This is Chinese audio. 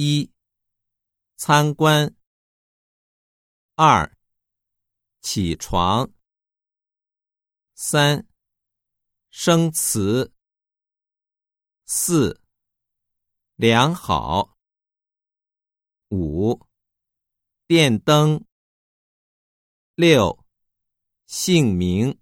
一参观。二起床。三生词。四良好。五电灯。六姓名。